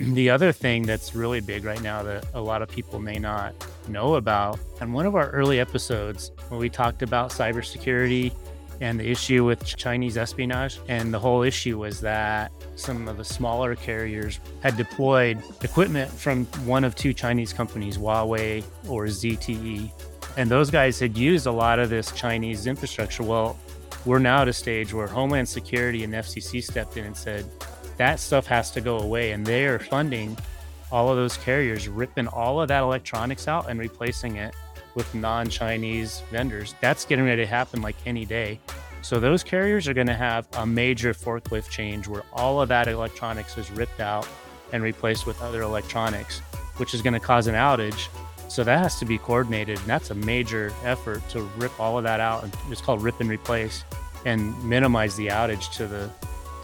The other thing that's really big right now that a lot of people may not know about, on one of our early episodes when we talked about cybersecurity and the issue with Chinese espionage. And the whole issue was that some of the smaller carriers had deployed equipment from one of two Chinese companies, Huawei or ZTE. And those guys had used a lot of this Chinese infrastructure. Well, we're now at a stage where Homeland Security and FCC stepped in and said that stuff has to go away. And they are funding all of those carriers, ripping all of that electronics out and replacing it with non Chinese vendors. That's getting ready to happen like any day. So those carriers are going to have a major forklift change where all of that electronics is ripped out and replaced with other electronics, which is going to cause an outage. So that has to be coordinated. And that's a major effort to rip all of that out. It's called rip and replace and minimize the outage to the,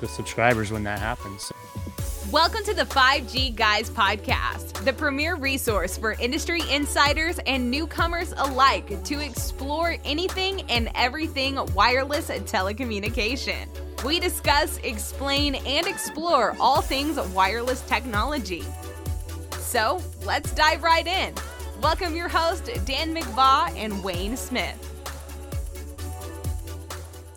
the subscribers when that happens. Welcome to the 5G Guys podcast, the premier resource for industry insiders and newcomers alike to explore anything and everything wireless telecommunication. We discuss, explain, and explore all things wireless technology. So let's dive right in. Welcome your host, Dan McVaugh and Wayne Smith.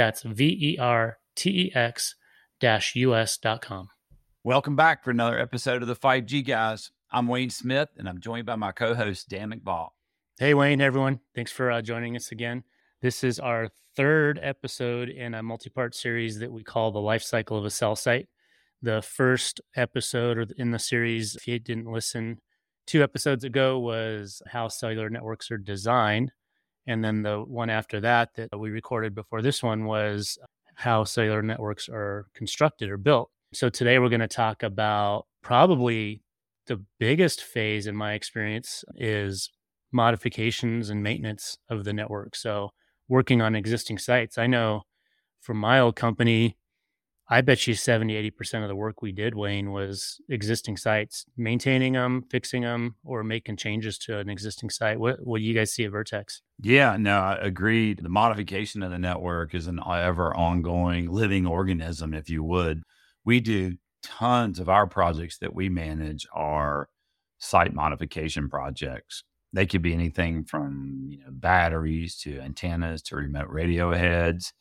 That's V E R T E X US.com. Welcome back for another episode of the 5G Guys. I'm Wayne Smith, and I'm joined by my co host, Dan McVaugh. Hey, Wayne, everyone. Thanks for uh, joining us again. This is our third episode in a multi part series that we call The Life Cycle of a Cell Site. The first episode in the series, if you didn't listen, two episodes ago was how cellular networks are designed. And then the one after that, that we recorded before this one, was how cellular networks are constructed or built. So today we're going to talk about probably the biggest phase in my experience is modifications and maintenance of the network. So working on existing sites. I know for my old company, I bet you 70, 80% of the work we did, Wayne, was existing sites, maintaining them, fixing them, or making changes to an existing site. What, what do you guys see at Vertex? Yeah, no, I agreed. The modification of the network is an uh, ever ongoing living organism, if you would we do tons of our projects that we manage are site modification projects. They could be anything from you know batteries to antennas to remote radio heads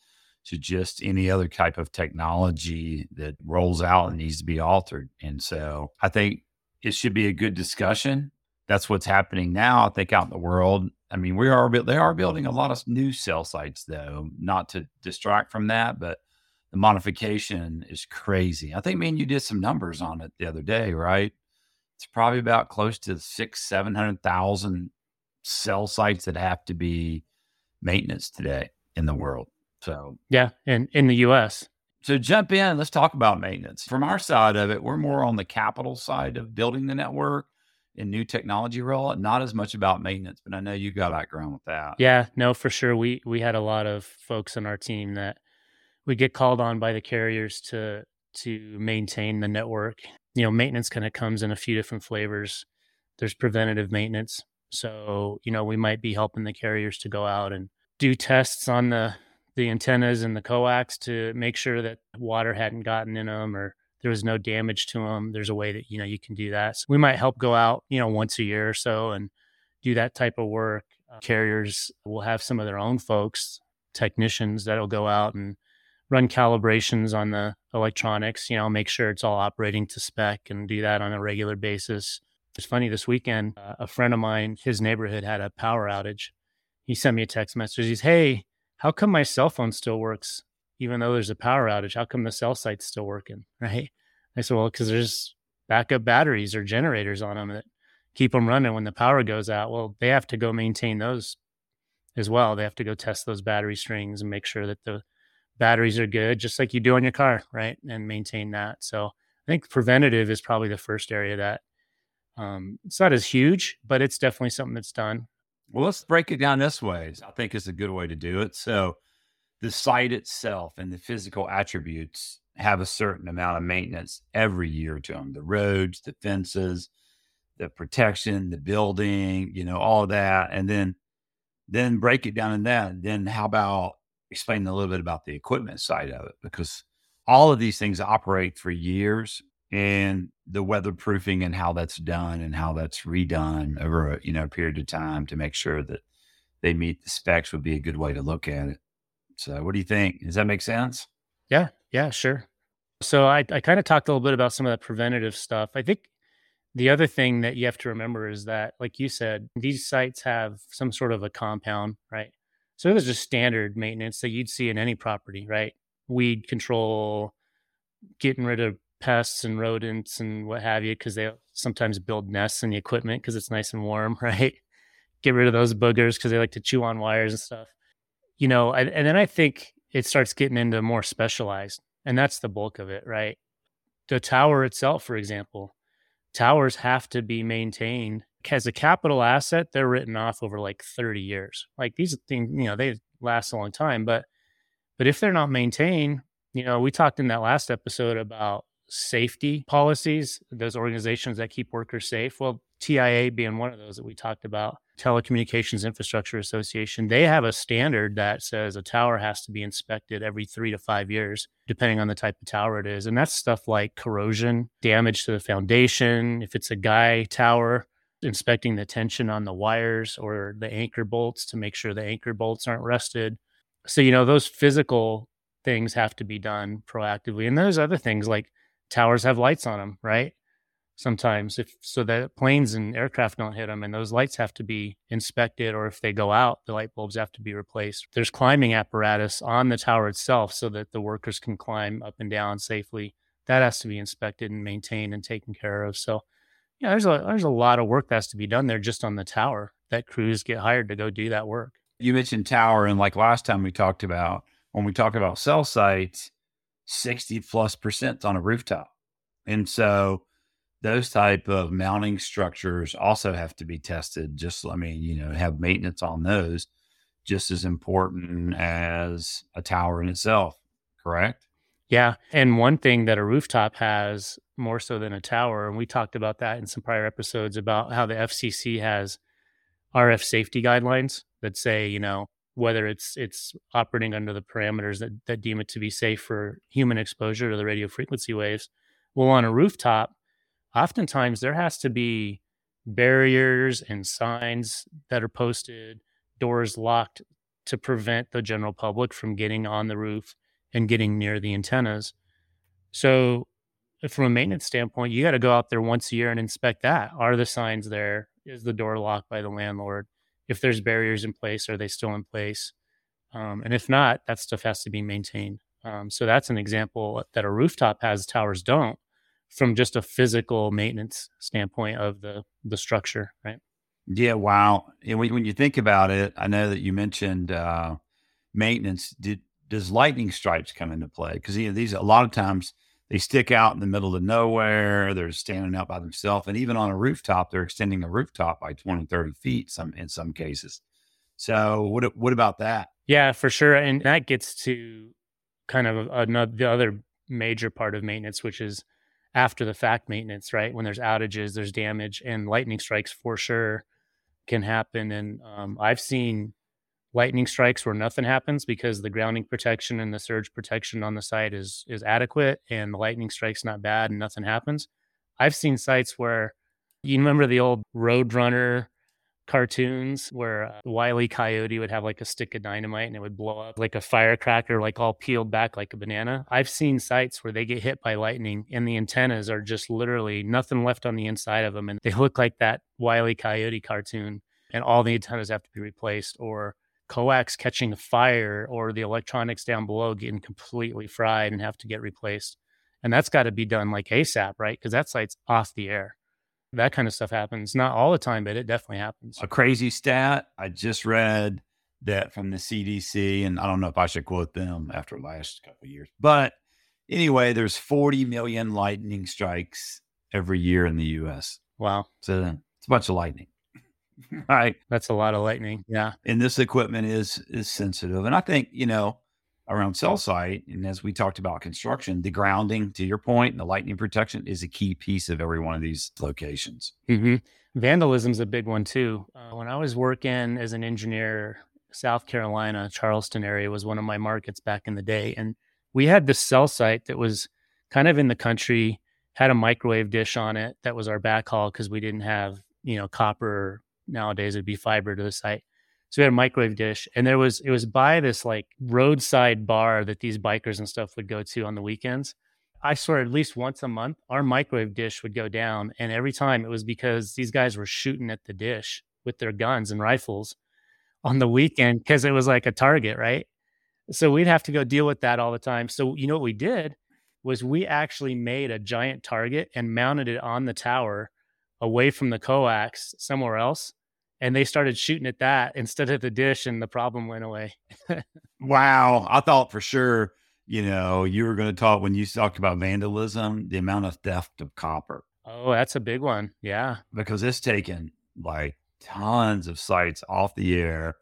to just any other type of technology that rolls out and needs to be altered. And so I think it should be a good discussion. That's what's happening now. I think out in the world. I mean, we are they are building a lot of new cell sites though, not to distract from that, but the modification is crazy. I think, man, you did some numbers on it the other day, right? It's probably about close to six, seven hundred thousand cell sites that have to be maintenance today in the world. So yeah, and in the U.S. So jump in. Let's talk about maintenance. From our side of it, we're more on the capital side of building the network and new technology rollout, not as much about maintenance. But I know you got background with that. Yeah, no, for sure. We we had a lot of folks on our team that we get called on by the carriers to to maintain the network. You know, maintenance kind of comes in a few different flavors. There's preventative maintenance. So, you know, we might be helping the carriers to go out and do tests on the the antennas and the coax to make sure that water hadn't gotten in them or there was no damage to them. There's a way that, you know, you can do that. So we might help go out, you know, once a year or so and do that type of work. Uh, carriers will have some of their own folks, technicians that'll go out and run calibrations on the electronics, you know, make sure it's all operating to spec and do that on a regular basis. It's funny this weekend, uh, a friend of mine, his neighborhood had a power outage. He sent me a text message. He's, Hey, how come my cell phone still works even though there's a power outage? How come the cell site's still working? Right. I said, Well, because there's backup batteries or generators on them that keep them running when the power goes out. Well, they have to go maintain those as well. They have to go test those battery strings and make sure that the batteries are good, just like you do on your car, right? And maintain that. So I think preventative is probably the first area that Um, it's not as huge, but it's definitely something that's done. Well, let's break it down this way. I think it's a good way to do it. So, the site itself and the physical attributes have a certain amount of maintenance every year to them the roads, the fences, the protection, the building, you know, all that. And then, then break it down in that. Then, how about explaining a little bit about the equipment side of it? Because all of these things operate for years and the weatherproofing and how that's done and how that's redone over a you know period of time to make sure that they meet the specs would be a good way to look at it. So, what do you think? Does that make sense? Yeah, yeah, sure. So I, I kind of talked a little bit about some of the preventative stuff. I think the other thing that you have to remember is that, like you said, these sites have some sort of a compound, right? So there's just standard maintenance that you'd see in any property, right? Weed control, getting rid of pests and rodents and what have you, because they sometimes build nests in the equipment because it's nice and warm, right? Get rid of those boogers because they like to chew on wires and stuff. You know, and, and then I think it starts getting into more specialized, and that's the bulk of it, right? The tower itself, for example, towers have to be maintained as a capital asset. They're written off over like 30 years. Like these things, you know, they last a long time, but but if they're not maintained, you know, we talked in that last episode about safety policies, those organizations that keep workers safe. Well, TIA being one of those that we talked about, Telecommunications Infrastructure Association, they have a standard that says a tower has to be inspected every three to five years, depending on the type of tower it is. And that's stuff like corrosion, damage to the foundation. If it's a guy tower, inspecting the tension on the wires or the anchor bolts to make sure the anchor bolts aren't rusted. So, you know, those physical things have to be done proactively. And there's other things like towers have lights on them, right? Sometimes, if so that planes and aircraft don't hit them, and those lights have to be inspected, or if they go out, the light bulbs have to be replaced. There's climbing apparatus on the tower itself so that the workers can climb up and down safely. That has to be inspected and maintained and taken care of. So, yeah, there's a there's a lot of work that has to be done there just on the tower. That crews get hired to go do that work. You mentioned tower, and like last time we talked about when we talk about cell sites, 60 plus percent on a rooftop. And so those type of mounting structures also have to be tested. Just, I mean, you know, have maintenance on those just as important as a tower in itself, correct? Yeah. And one thing that a rooftop has more so than a tower, and we talked about that in some prior episodes about how the FCC has RF safety guidelines that say, you know, whether it's it's operating under the parameters that, that deem it to be safe for human exposure to the radio frequency waves. Well, on a rooftop, oftentimes there has to be barriers and signs that are posted, doors locked to prevent the general public from getting on the roof and getting near the antennas. So, from a maintenance standpoint, you got to go out there once a year and inspect that. Are the signs there? Is the door locked by the landlord? If there's barriers in place, are they still in place? Um, and if not, that stuff has to be maintained. Um, so that's an example that a rooftop has, towers don't, from just a physical maintenance standpoint of the the structure, right? Yeah, wow. And when, when you think about it, I know that you mentioned uh, maintenance. Did, does lightning strikes come into play? Because you know, these a lot of times they stick out in the middle of nowhere. They're standing out by themselves. And even on a rooftop, they're extending a rooftop by 20, 30 feet some in some cases. So what what about that? Yeah, for sure. And that gets to kind of another the other major part of maintenance, which is after the fact maintenance, right? When there's outages, there's damage, and lightning strikes for sure can happen. And um, I've seen lightning strikes where nothing happens because the grounding protection and the surge protection on the site is is adequate and the lightning strike's not bad and nothing happens. I've seen sites where you remember the old Roadrunner cartoons where uh, Wile E. Coyote would have like a stick of dynamite and it would blow up like a firecracker, like all peeled back like a banana. I've seen sites where they get hit by lightning and the antennas are just literally nothing left on the inside of them. And they look like that Wile E. Coyote cartoon and all the antennas have to be replaced or coax catching fire or the electronics down below getting completely fried and have to get replaced. And that's got to be done like ASAP, right? Because that site's off the air. That kind of stuff happens. Not all the time, but it definitely happens. A crazy stat I just read that from the CDC, and I don't know if I should quote them after the last couple of years. But anyway, there's 40 million lightning strikes every year in the US. Wow. So it's a bunch of lightning. right. That's a lot of lightning. Yeah. And this equipment is is sensitive. And I think, you know, around cell site, and as we talked about construction, the grounding, to your point, and the lightning protection is a key piece of every one of these locations. Mm-hmm. Vandalism's a big one too. Uh, when I was working as an engineer, South Carolina, Charleston area was one of my markets back in the day, and we had this cell site that was kind of in the country, had a microwave dish on it that was our backhaul because we didn't have you know copper. Nowadays it'd be fiber to the site. So we had a microwave dish, and there was it was by this like roadside bar that these bikers and stuff would go to on the weekends. I swear, at least once a month, our microwave dish would go down, and every time it was because these guys were shooting at the dish with their guns and rifles on the weekend because it was like a target, right? So we'd have to go deal with that all the time. So you know what we did was we actually made a giant target and mounted it on the tower away from the coax somewhere else and they started shooting at that instead of the dish and the problem went away. Wow i thought for sure you know you were going to talk when you talked about vandalism the amount of theft of copper. Oh that's a big one yeah. Because it's taken like tons of sites off the air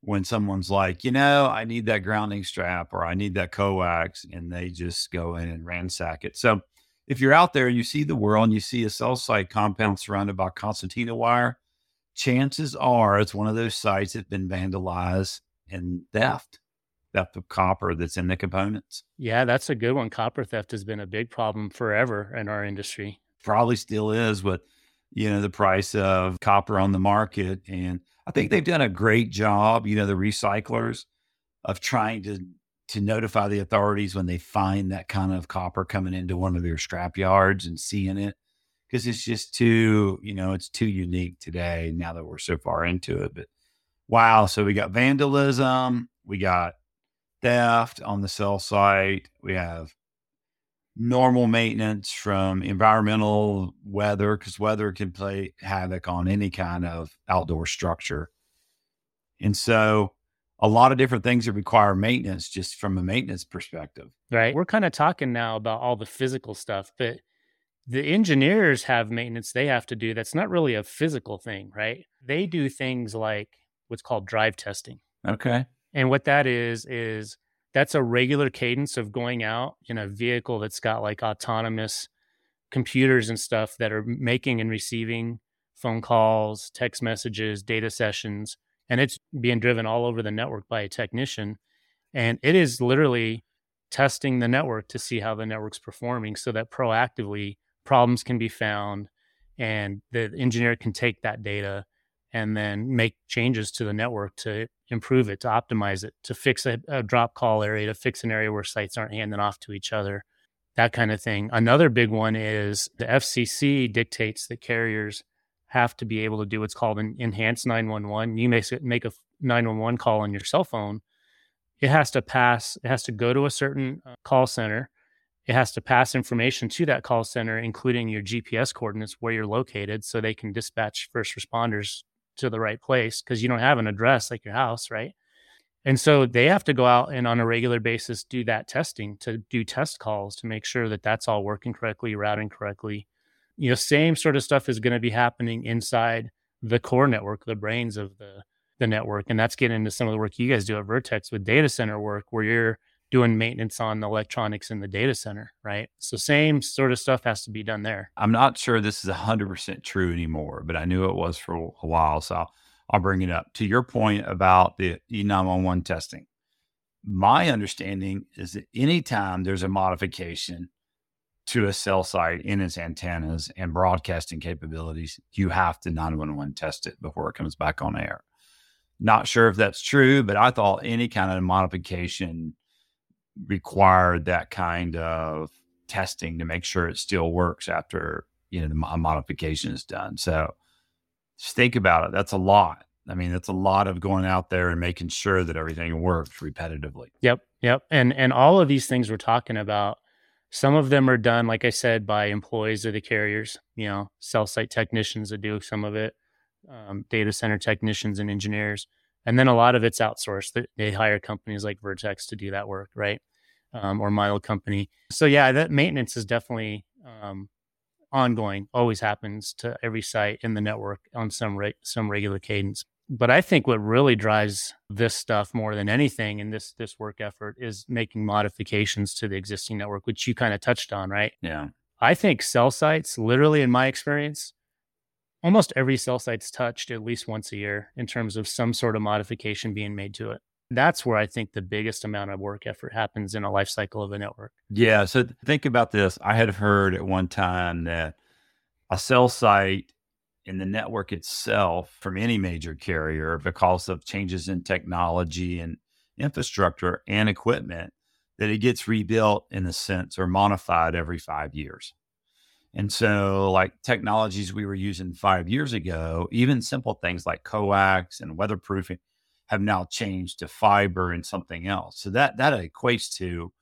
when someone's like you know i need that grounding strap or i need that coax and they just go in and ransack it. So if you're out there and you see the world and you see a cell site compound surrounded by concertina wire chances are it's one of those sites that's been vandalized and theft, theft of copper that's in the components. Yeah, that's a good one. Copper theft has been a big problem forever in our industry. Probably still is with, you know, the price of copper on the market. And I think they've done a great job, you know, the recyclers of trying to to notify the authorities when they find that kind of copper coming into one of their scrap yards and seeing it because it's just too, you know, it's too unique today now that we're so far into it. But wow, so we got vandalism, we got theft on the cell site, we have normal maintenance from environmental weather because weather can play havoc on any kind of outdoor structure. And so a lot of different things that require maintenance just from a maintenance perspective. Right. We're kind of talking now about all the physical stuff, but the engineers have maintenance they have to do that's not really a physical thing, right? They do things like what's called drive testing. Okay. And what that is, is that's a regular cadence of going out in a vehicle that's got like autonomous computers and stuff that are making and receiving phone calls, text messages, data sessions, and it's being driven all over the network by a technician. And it is literally testing the network to see how the network's performing so that proactively problems can be found and the engineer can take that data and then make changes to the network to improve it, to optimize it, to fix a, a, drop call area, to fix an area where sites aren't handing off to each other, that kind of thing. Another big one is the FCC dictates that carriers have to be able to do what's called an enhanced 911. You may make a 911 call on your cell phone. It has to pass, it has to go to a certain uh, call center it has to pass information to that call center, including your GPS coordinates where you're located, so they can dispatch first responders to the right place because you don't have an address like your house, right? And so they have to go out and on a regular basis do that testing to do test calls to make sure that that's all working correctly, routing correctly. You know, same sort of stuff is going to be happening inside the core network, the brains of the the network, and that's getting into some of the work you guys do at Vertex with data center work, where you're doing maintenance on the electronics in the data center, right? So same sort of stuff has to be done there. I'm not sure this is 100% true anymore, but I knew it was for a while, so I'll, I'll bring it up. To your point about the E911 testing, my understanding is that anytime there's a modification to a cell site in its antennas and broadcasting capabilities, you have to 911 test it before it comes back on air. Not sure if that's true, but I thought any kind of modification required that kind of testing to make sure it still works after you know the modification is done. So just think about it. That's a lot. I mean, that's a lot of going out there and making sure that everything works repetitively. Yep, yep. And and all of these things we're talking about, some of them are done, like I said, by employees of the carriers. You know, cell site technicians that do some of it, um, data center technicians and engineers, and then a lot of it's outsourced. They hire companies like Vertex to do that work, right? Um, or old company. So yeah, that maintenance is definitely um, ongoing, always happens to every site in the network on some re- some regular cadence. But I think what really drives this stuff more than anything in this this work effort is making modifications to the existing network, which you kind of touched on, right? Yeah. I think cell sites, literally in my experience, almost every cell site's touched at least once a year in terms of some sort of modification being made to it. That's where I think the biggest amount of work effort happens in a life cycle of a network. Yeah. So think about this. I had heard at one time that a cell site in the network itself from any major carrier, because of changes in technology and infrastructure and equipment, that it gets rebuilt in a sense or modified every five years. And so, like technologies we were using five years ago, even simple things like coax and weatherproofing have now changed to fiber and something else. So that that equates to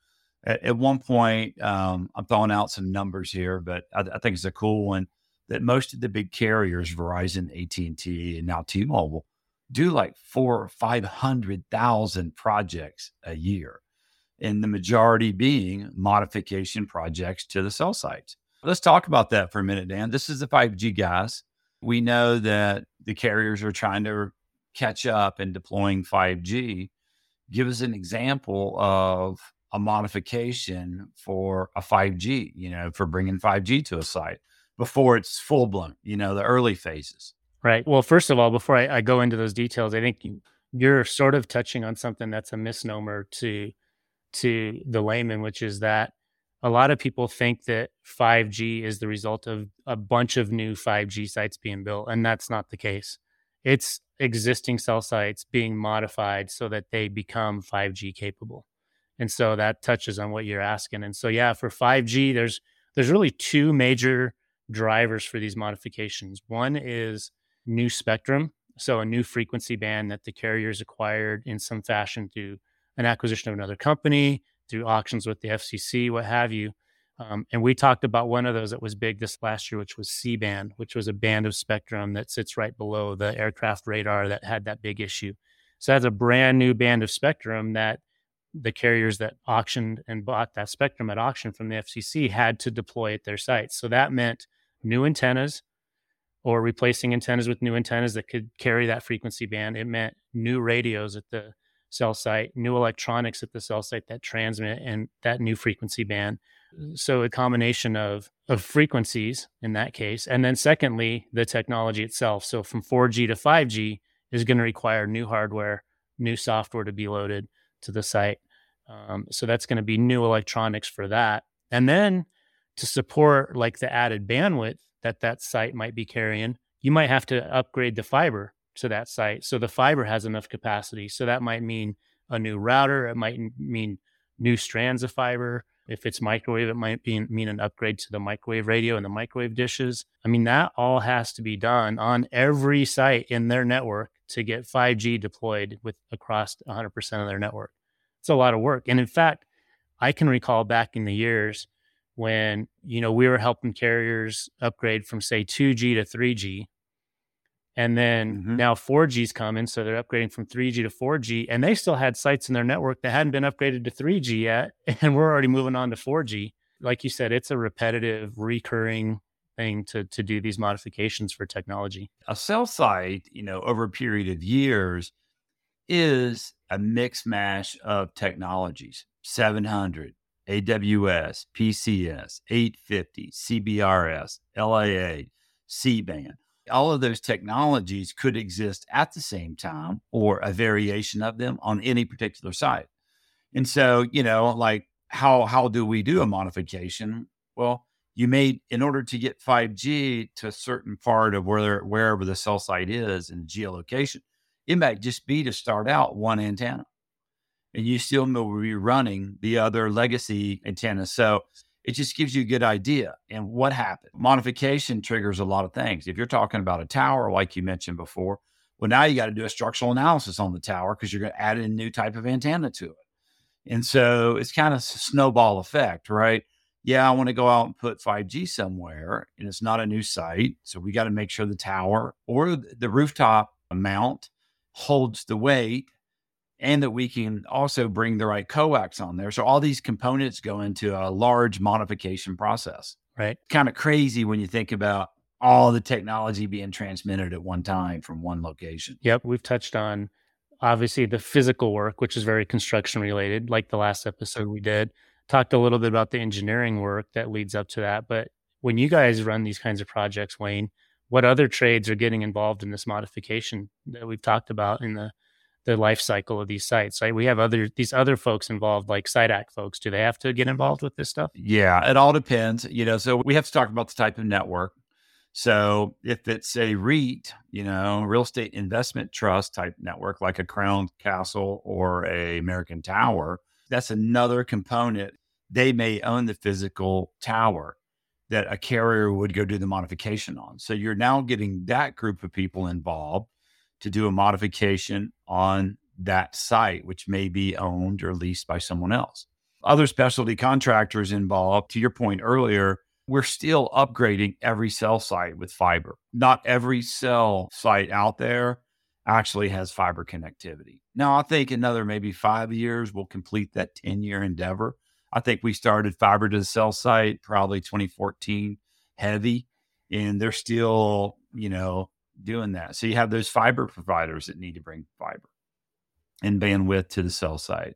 at, at one point, um, I'm throwing out some numbers here, but I, I, think it's a cool one that most of the big carriers, Verizon, AT and now T-Mobile, do like four or five hundred thousand projects a year, and the majority being modification projects to the cell sites. Let's talk about that for a minute, Dan. This is the 5G guys. We know that the carriers are trying to catch up in deploying 5G. Give us an example of a modification for a 5G, you know, for bringing 5G to a site before it's full blown, you know, the early phases. Right. Well, first of all, before I, I go into those details, I think you're sort of touching on something that's a misnomer to to the layman, which is that a lot of people think that 5G is the result of a bunch of new 5G sites being built, and that's not the case. It's existing cell sites being modified so that they become 5G capable. And so that touches on what you're asking. And so yeah, for 5G, there's there's really two major drivers for these modifications. One is new spectrum, so a new frequency band that the carriers acquired in some fashion through an acquisition of another company through auctions with the FCC, what have you. Um, and we talked about one of those that was big this last year, which was C band, which was a band of spectrum that sits right below the aircraft radar that had that big issue. So that's a brand new band of spectrum that the carriers that auctioned and bought that spectrum at auction from the FCC had to deploy at their sites. So that meant new antennas or replacing antennas with new antennas that could carry that frequency band. It meant new radios at the cell site, new electronics at the cell site that transmit and that new frequency band. So a combination of of frequencies in that case, and then secondly, the technology itself. So from 4G to 5G is going to require new hardware, new software to be loaded to the site. Um, so that's going to be new electronics for that, and then to support like the added bandwidth that that site might be carrying, you might have to upgrade the fiber to that site. So the fiber has enough capacity. So that might mean a new router. It might mean new strands of fiber. If it's microwave, it might be, mean an upgrade to the microwave radio and the microwave dishes. I mean, that all has to be done on every site in their network to get 5G deployed with across 100% of their network. It's a lot of work. And in fact, I can recall back in the years when, you know, we were helping carriers upgrade from say 2G to 3G and then mm-hmm. now 4G's coming, so they're upgrading from 3G to 4G, and they still had sites in their network that hadn't been upgraded to 3G yet, and we're already moving on to 4G. Like you said, it's a repetitive, recurring thing to to do these modifications for technology. A cell site, you know, over a period of years, is a mix mash of technologies: 700, AWS, PCS, 850, CBRS, LAA, C band all of those technologies could exist at the same time or a variation of them on any particular site. And so, you know, like how how do we do a modification? Well, you may in order to get 5G to a certain part of where wherever the cell site is in geolocation, it might just be to start out one antenna. And you still will be running the other legacy antenna. So it just gives you a good idea. And what happened? Modification triggers a lot of things. If you're talking about a tower, like you mentioned before, well, now you got to do a structural analysis on the tower because you're going to add a new type of antenna to it. And so it's kind of a snowball effect, right? Yeah, I want to go out and put 5G somewhere and it's not a new site. So we got to make sure the tower or the rooftop mount holds the weight and that we can also bring the right coax on there. So all these components go into a large modification process. Right. Kind of crazy when you think about all the technology being transmitted at one time from one location. Yep. We've touched on obviously the physical work, which is very construction related, like the last episode we did. Talked a little bit about the engineering work that leads up to that. But when you guys run these kinds of projects, Wayne, what other trades are getting involved in this modification that we've talked about in the the life cycle of these sites right? We have other these other folks involved like SITAC folks. Do they have to get involved with this stuff? Yeah it all depends you know so we have to talk about the type of network. So if it's a REIT, you know, real estate investment trust type network like a Crown Castle or a American Tower, that's another component. They may own the physical tower that a carrier would go do the modification on. So you're now getting that group of people involved to do a modification on that site, which may be owned or leased by someone else. Other specialty contractors involved, to your point earlier, we're still upgrading every cell site with fiber. Not every cell site out there actually has fiber connectivity. Now, I think another maybe five years we'll complete that 10 year endeavor. I think we started fiber to the cell site probably 2014 heavy, and they're still, you know, doing that. So you have those fiber providers that need to bring fiber and bandwidth to the cell site.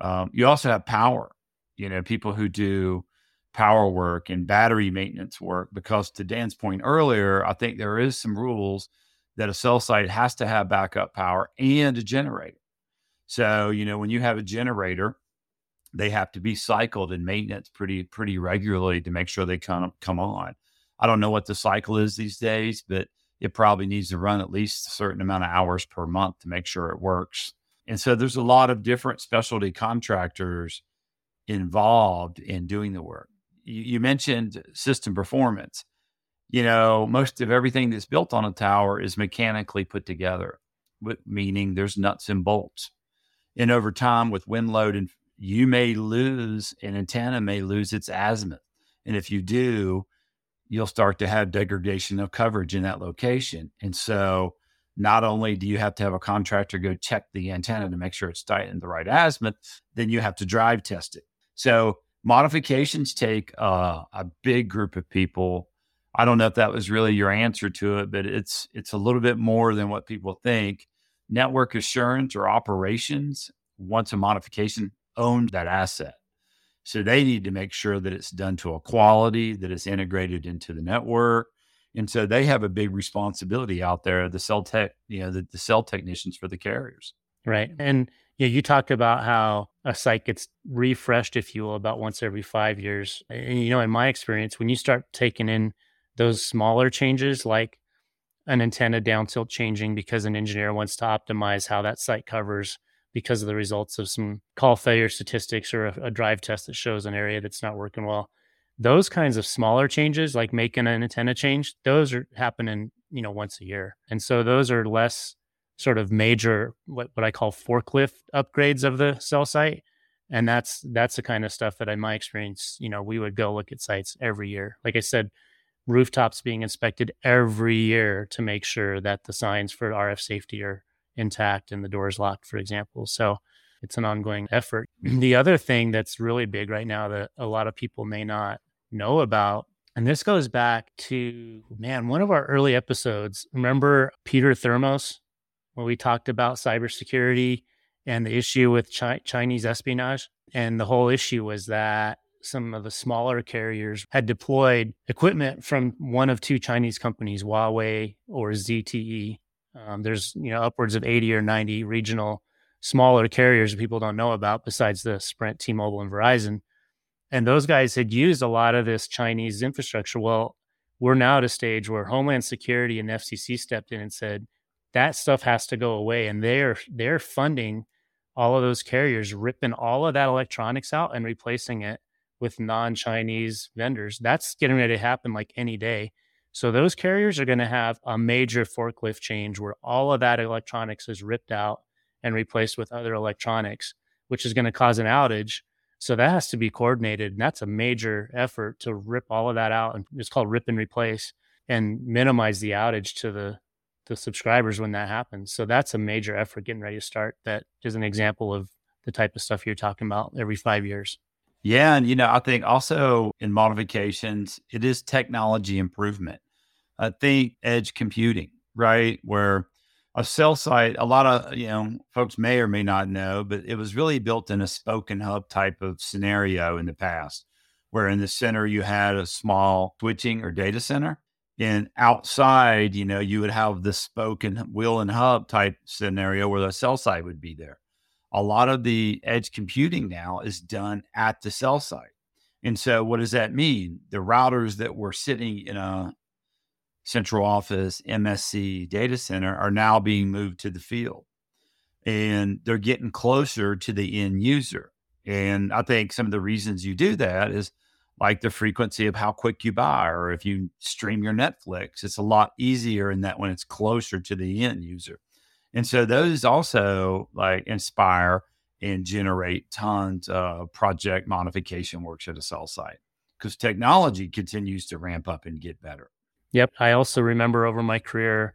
Um, you also have power, you know, people who do power work and battery maintenance work because to Dan's point earlier, I think there is some rules that a cell site has to have backup power and a generator. So, you know, when you have a generator, they have to be cycled and maintenance pretty pretty regularly to make sure they come come on. I don't know what the cycle is these days, but it probably needs to run at least a certain amount of hours per month to make sure it works. And so there's a lot of different specialty contractors involved in doing the work you, you mentioned system performance. You know, most of everything that's built on a tower is mechanically put together, meaning there's nuts and bolts. And over time, with wind load, and you may lose an antenna may lose its azimuth, and if you do, you'll start to have degradation of coverage in that location. And so, not only do you have to have a contractor go check the antenna to make sure it's tight in the right azimuth, then you have to drive test it. So modifications take uh, a big group of people. I don't know if that was really your answer to it, but it's it's a little bit more than what people think. Network assurance or operations once a modification owned that asset. So they need to make sure that it's done to a quality, that it's integrated into the network. And so they have a big responsibility out there, the cell tech, you know, the, the cell technicians for the carriers. Right. And yeah, you talked about how a site gets refreshed, if you will, about once every five years. And, you know, in my experience, when you start taking in those smaller changes, like an antenna down tilt changing because an engineer wants to optimize how that site covers because of the results of some call failure statistics or a, a drive test that shows an area that's not working well. Those kinds of smaller changes, like making an antenna change, those are happening, you know, once a year. And so those are less sort of major what, what I call forklift upgrades of the cell site. And that's that's the kind of stuff that in my experience, you know, we would go look at sites every year. Like I said, rooftops being inspected every year to make sure that the signs for RF safety are intact and the doors locked, for example. So it's an ongoing effort. the other thing that's really big right now that a lot of people may not know about and this goes back to man, one of our early episodes. Remember Peter Thermos? when we talked about cybersecurity and the issue with Chi- Chinese espionage. And the whole issue was that some of the smaller carriers had deployed equipment from one of two Chinese companies, Huawei or ZTE. Um, there's you know upwards of 80 or 90 regional smaller carriers that people don't know about besides the Sprint, T-Mobile, and Verizon. And those guys had used a lot of this Chinese infrastructure. Well, we're now at a stage where Homeland Security and FCC stepped in and said, that stuff has to go away and they're they're funding all of those carriers ripping all of that electronics out and replacing it with non-chinese vendors that's getting ready to happen like any day so those carriers are going to have a major forklift change where all of that electronics is ripped out and replaced with other electronics which is going to cause an outage so that has to be coordinated and that's a major effort to rip all of that out and it's called rip and replace and minimize the outage to the the subscribers when that happens. So that's a major effort getting ready to start. That is an example of the type of stuff you're talking about every five years. Yeah. And, you know, I think also in modifications, it is technology improvement. I think edge computing, right? Where a cell site, a lot of, you know, folks may or may not know, but it was really built in a spoken hub type of scenario in the past, where in the center you had a small switching or data center. And outside, you know, you would have the spoken wheel and hub type scenario where the cell site would be there a lot of the edge computing now is done at the cell site. And so, what does that mean? The routers that were sitting in a central office MSC data center are now being moved to the field and they're getting closer to the end user. And I think some of the reasons you do that is like the frequency of how quick you buy, or if you stream your Netflix, it's a lot easier in that when it's closer to the end user. And so those also like inspire and generate tons of project modification works at a cell site because technology continues to ramp up and get better. Yep. I also remember over my career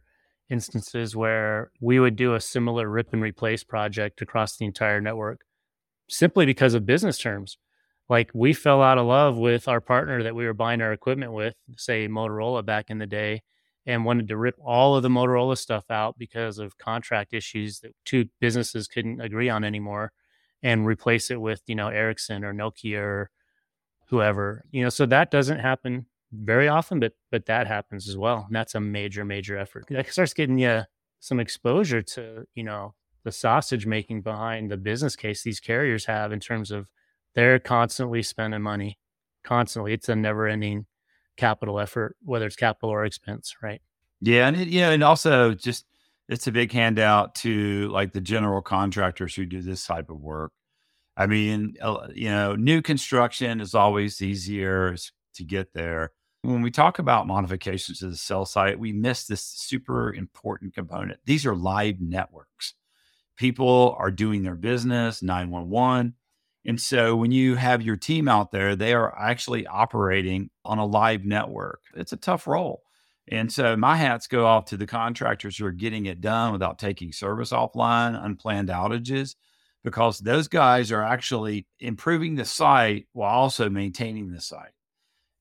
instances where we would do a similar rip and replace project across the entire network simply because of business terms. Like we fell out of love with our partner that we were buying our equipment with, say Motorola back in the day and wanted to rip all of the Motorola stuff out because of contract issues that two businesses couldn't agree on anymore and replace it with, you know, Ericsson or Nokia or whoever. You know, so that doesn't happen very often, but but that happens as well. And that's a major, major effort. That starts getting you some exposure to, you know, the sausage making behind the business case these carriers have in terms of they're constantly spending money. Constantly. It's a never ending capital effort, whether it's capital or expense, right? Yeah, and it, you know, and also just it's a big handout to like the general contractors who do this type of work. I mean, you know, new construction is always easier to get there. When we talk about modifications to the cell site, we miss this super important component. These are live networks. People are doing their business, 911. And so when you have your team out there, they are actually operating on a live network. It's a tough role. And so my hats go off to the contractors who are getting it done without taking service offline, unplanned outages, because those guys are actually improving the site while also maintaining the site.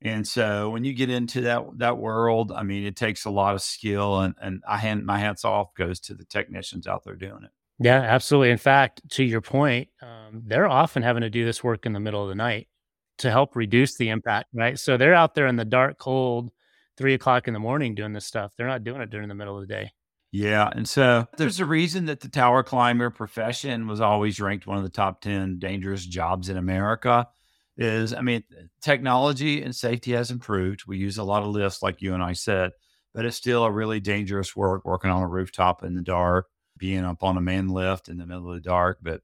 And so when you get into that that world, I mean, it takes a lot of skill, and and I hand my hats off goes to the technicians out there doing it. Yeah, absolutely. In fact, to your point, um, they're often having to do this work in the middle of the night to help reduce the impact, right? So they're out there in the dark, cold, three o'clock in the morning doing this stuff. They're not doing it during the middle of the day. Yeah. And so there's a reason that the tower climber profession was always ranked one of the top 10 dangerous jobs in America. Is I mean, technology and safety has improved. We use a lot of lifts, like you and I said, but it's still a really dangerous work working on a rooftop in the dark being up on a man lift in the middle of the dark. But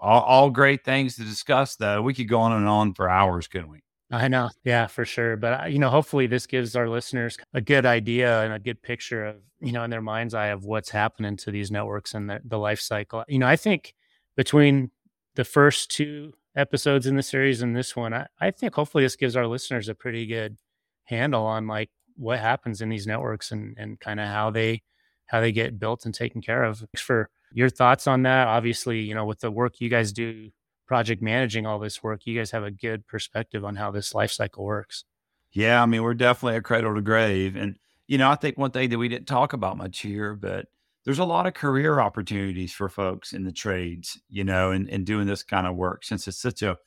all, all great things to discuss, though. We could go on and on for hours, couldn't we? I know. Yeah, for sure. But, uh, you know, hopefully this gives our listeners a good idea and a good picture of, you know, in their mind's eye of what's happening to these networks and the, the life cycle. You know, I think between the first two episodes in the series and this one, I, I think hopefully this gives our listeners a pretty good handle on like what happens in these networks and, and kind of how they how they get built and taken care of. Thanks for your thoughts on that. Obviously, you know, with the work you guys do, project managing all this work, you guys have a good perspective on how this life cycle works. Yeah, I mean, we're definitely a cradle to grave. And, you know, I think one thing that we didn't talk about much here, but there's a lot of career opportunities for folks in the trades, you know, and, and doing this kind of work since it's such a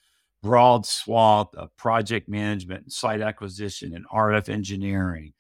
broad swath of project management, site acquisition, and RF engineering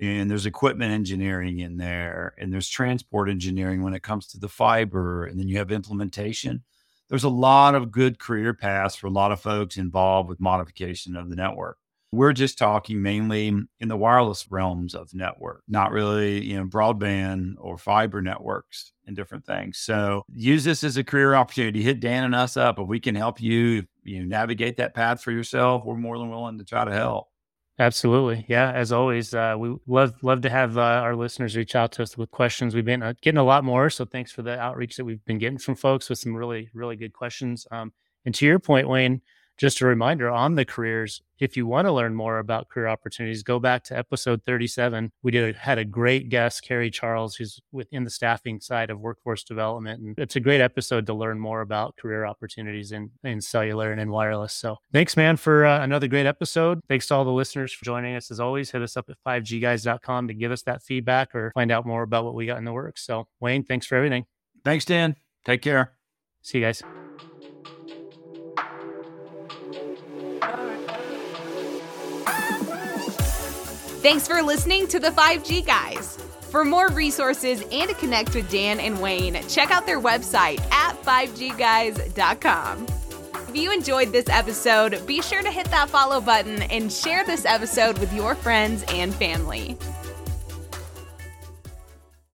and there's equipment engineering in there and there's transport engineering when it comes to the fiber and then you have implementation. There's a lot of good career paths for a lot of folks involved with modification of the network. We're just talking mainly in the wireless realms of network not really you know broadband or fiber networks and different things. So use this as a career opportunity. Hit dan and us up if we can help you you know, navigate that path for yourself. We're more than willing to try to help Absolutely. Yeah. As always, uh, we love love to have uh, our listeners reach out to us with questions. We've been uh, getting a lot more, so thanks for the outreach that we've been getting from folks with some really really good questions. Um, and to your point, Wayne, just a reminder on the careers, if you want to learn more about career opportunities, go back to episode 37. We did had a great guest, Carrie Charles, who's within the staffing side of workforce development. And it's a great episode to learn more about career opportunities in, in cellular and in wireless. So thanks, man, for uh, another great episode. Thanks to all the listeners for joining us. As always, hit us up at 5gguys.com to give us that feedback or find out more about what we got in the works. So Wayne, thanks for everything. Thanks, Dan. Take care. See you guys. Thanks for listening to the 5G Guys. For more resources and to connect with Dan and Wayne, check out their website at 5gguys.com. If you enjoyed this episode, be sure to hit that follow button and share this episode with your friends and family.